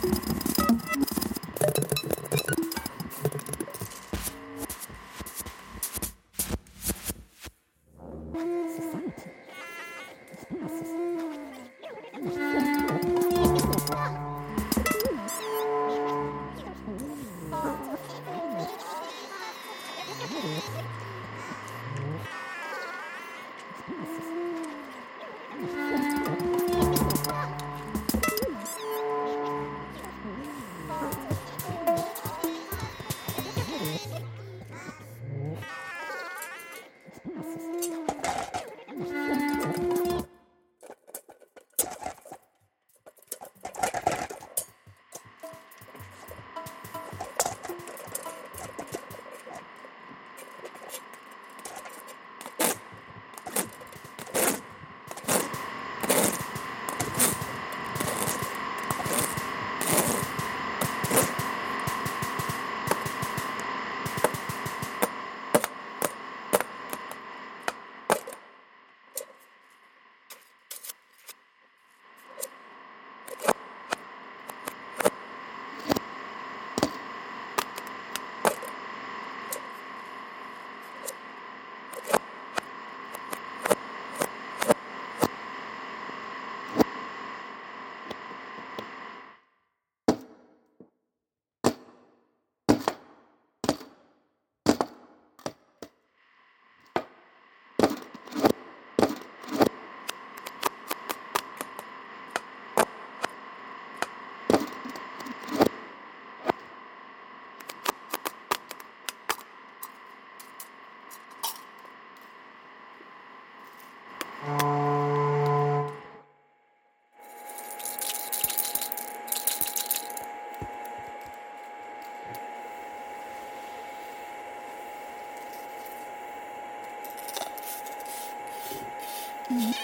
Jesus. Mm-hmm.